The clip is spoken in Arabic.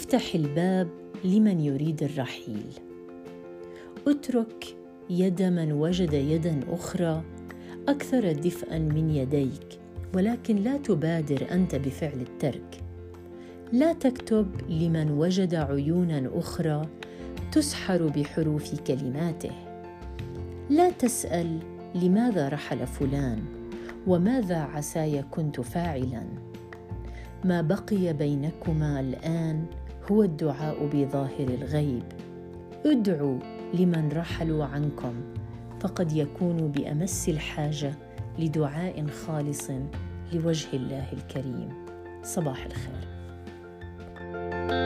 افتح الباب لمن يريد الرحيل. اترك يد من وجد يدا أخرى أكثر دفئا من يديك ولكن لا تبادر أنت بفعل الترك. لا تكتب لمن وجد عيونا أخرى تسحر بحروف كلماته. لا تسأل لماذا رحل فلان وماذا عساي كنت فاعلا. ما بقي بينكما الآن هو الدعاء بظاهر الغيب. ادعوا لمن رحلوا عنكم. فقد يكونوا بأمس الحاجة لدعاء خالص لوجه الله الكريم. صباح الخير. thank you